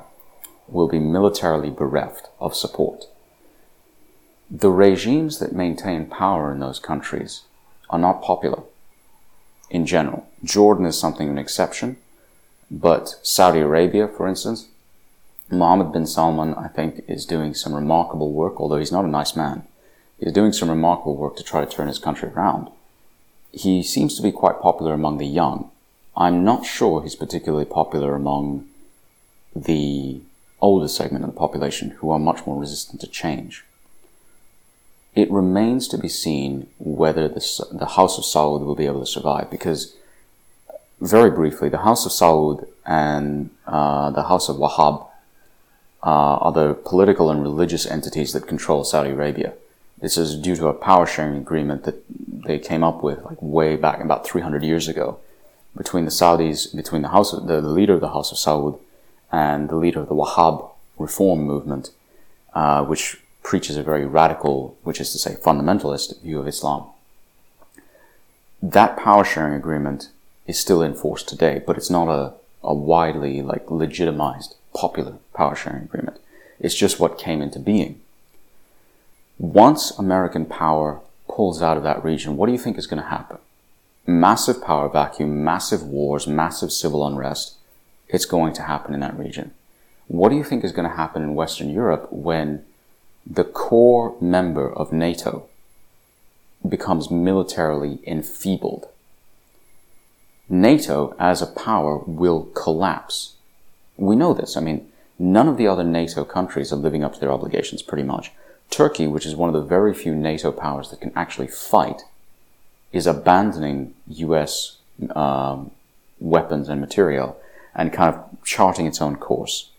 will be militarily bereft of support. The regimes that maintain power in those countries are not popular in general. Jordan is something of an exception, but Saudi Arabia, for instance, Mohammed bin Salman, I think, is doing some remarkable work, although he's not a nice man. He's doing some remarkable work to try to turn his country around. He seems to be quite popular among the young. I'm not sure he's particularly popular among the older segment of the population who are much more resistant to change. It remains to be seen whether the, the House of Saud will be able to survive because, very briefly, the House of Saud and uh, the House of Wahhab uh, are the political and religious entities that control Saudi Arabia. This is due to a power sharing agreement that they came up with like way back about 300 years ago between the Saudis, between the House of, the, the leader of the House of Saud and the leader of the Wahhab reform movement, uh, which preaches a very radical, which is to say fundamentalist view of Islam. That power sharing agreement is still in force today, but it's not a, a widely like legitimized popular power sharing agreement. It's just what came into being. Once American power pulls out of that region, what do you think is going to happen? Massive power vacuum, massive wars, massive civil unrest. It's going to happen in that region. What do you think is going to happen in Western Europe when the core member of NATO becomes militarily enfeebled. NATO as a power will collapse We know this. I mean, none of the other NATO countries are living up to their obligations pretty much. Turkey, which is one of the very few NATO powers that can actually fight, is abandoning US um, weapons and material and kind of charting its own course.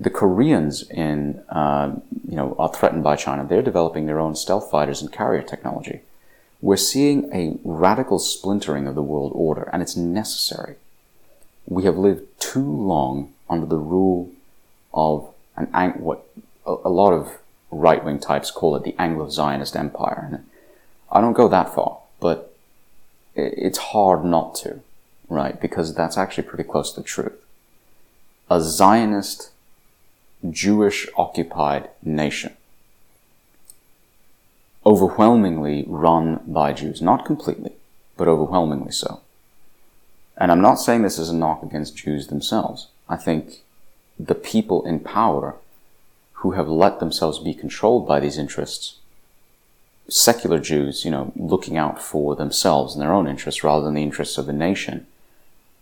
The Koreans in, uh, you know, are threatened by China. They're developing their own stealth fighters and carrier technology. We're seeing a radical splintering of the world order, and it's necessary. We have lived too long under the rule of an what a lot of right wing types call it the Anglo Zionist Empire. And I don't go that far, but it's hard not to, right? Because that's actually pretty close to the truth. A Zionist, Jewish occupied nation, overwhelmingly run by Jews, not completely, but overwhelmingly so. And I'm not saying this is a knock against Jews themselves. I think the people in power who have let themselves be controlled by these interests, secular Jews, you know, looking out for themselves and their own interests rather than the interests of the nation,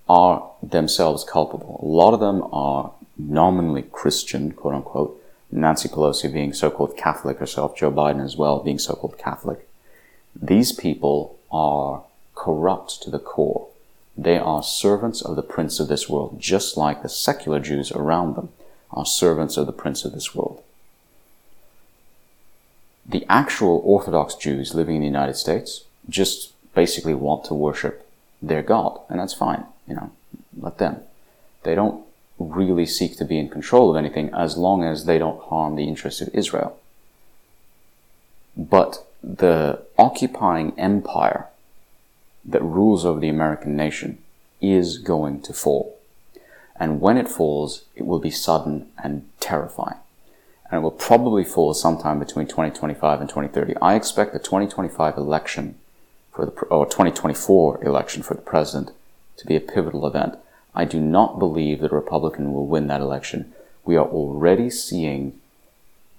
are themselves culpable. A lot of them are nominally Christian, quote unquote, Nancy Pelosi being so-called Catholic herself, Joe Biden as well being so-called Catholic. These people are corrupt to the core. They are servants of the prince of this world, just like the secular Jews around them are servants of the prince of this world. The actual Orthodox Jews living in the United States just basically want to worship their God, and that's fine, you know, let them. They don't really seek to be in control of anything as long as they don't harm the interests of Israel. But the occupying empire that rules over the American nation is going to fall. And when it falls, it will be sudden and terrifying. And it will probably fall sometime between 2025 and 2030. I expect the 2025 election for the, or 2024 election for the president to be a pivotal event. I do not believe that a Republican will win that election. We are already seeing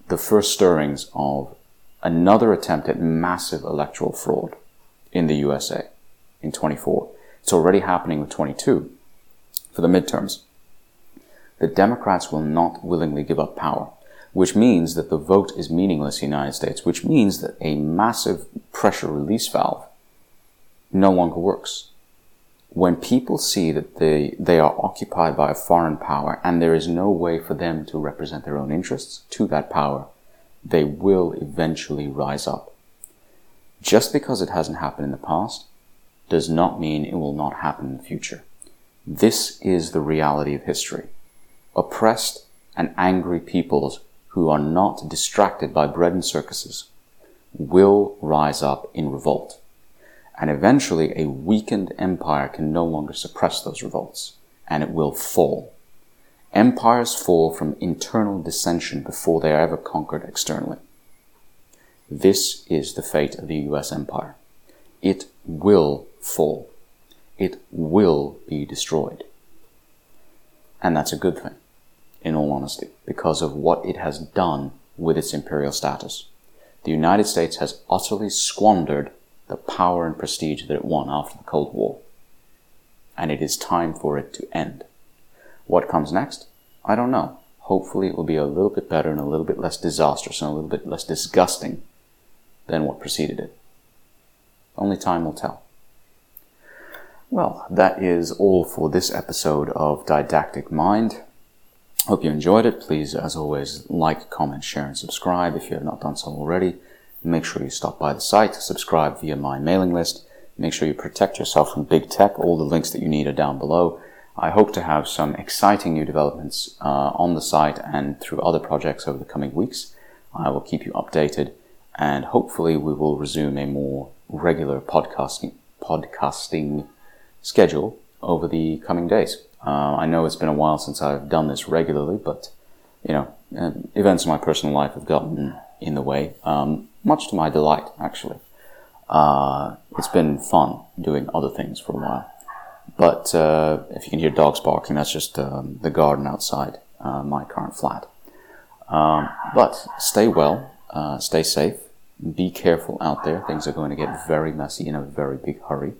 the first stirrings of another attempt at massive electoral fraud in the USA in 24. It's already happening with 22 for the midterms. The Democrats will not willingly give up power, which means that the vote is meaningless in the United States, which means that a massive pressure release valve no longer works when people see that they, they are occupied by a foreign power and there is no way for them to represent their own interests to that power, they will eventually rise up. Just because it hasn't happened in the past does not mean it will not happen in the future. This is the reality of history. Oppressed and angry peoples who are not distracted by bread and circuses will rise up in revolt and eventually a weakened empire can no longer suppress those revolts, and it will fall. Empires fall from internal dissension before they are ever conquered externally. This is the fate of the US empire. It will fall. It will be destroyed. And that's a good thing, in all honesty, because of what it has done with its imperial status. The United States has utterly squandered the power and prestige that it won after the Cold War. And it is time for it to end. What comes next? I don't know. Hopefully it will be a little bit better and a little bit less disastrous and a little bit less disgusting than what preceded it. Only time will tell. Well, that is all for this episode of Didactic Mind. Hope you enjoyed it. Please, as always, like, comment, share, and subscribe if you have not done so already. Make sure you stop by the site, subscribe via my mailing list. Make sure you protect yourself from big tech. All the links that you need are down below. I hope to have some exciting new developments uh, on the site and through other projects over the coming weeks. I will keep you updated and hopefully we will resume a more regular podcasting, podcasting schedule over the coming days. Uh, I know it's been a while since I've done this regularly, but you know, uh, events in my personal life have gotten in the way. Um, much to my delight, actually. Uh, it's been fun doing other things for a while. But uh, if you can hear dogs barking, that's just um, the garden outside uh, my current flat. Um, but stay well, uh, stay safe, be careful out there. Things are going to get very messy in a very big hurry.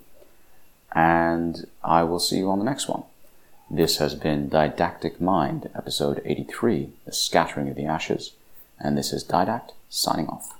And I will see you on the next one. This has been Didactic Mind, episode 83, The Scattering of the Ashes, and this is Didact signing off.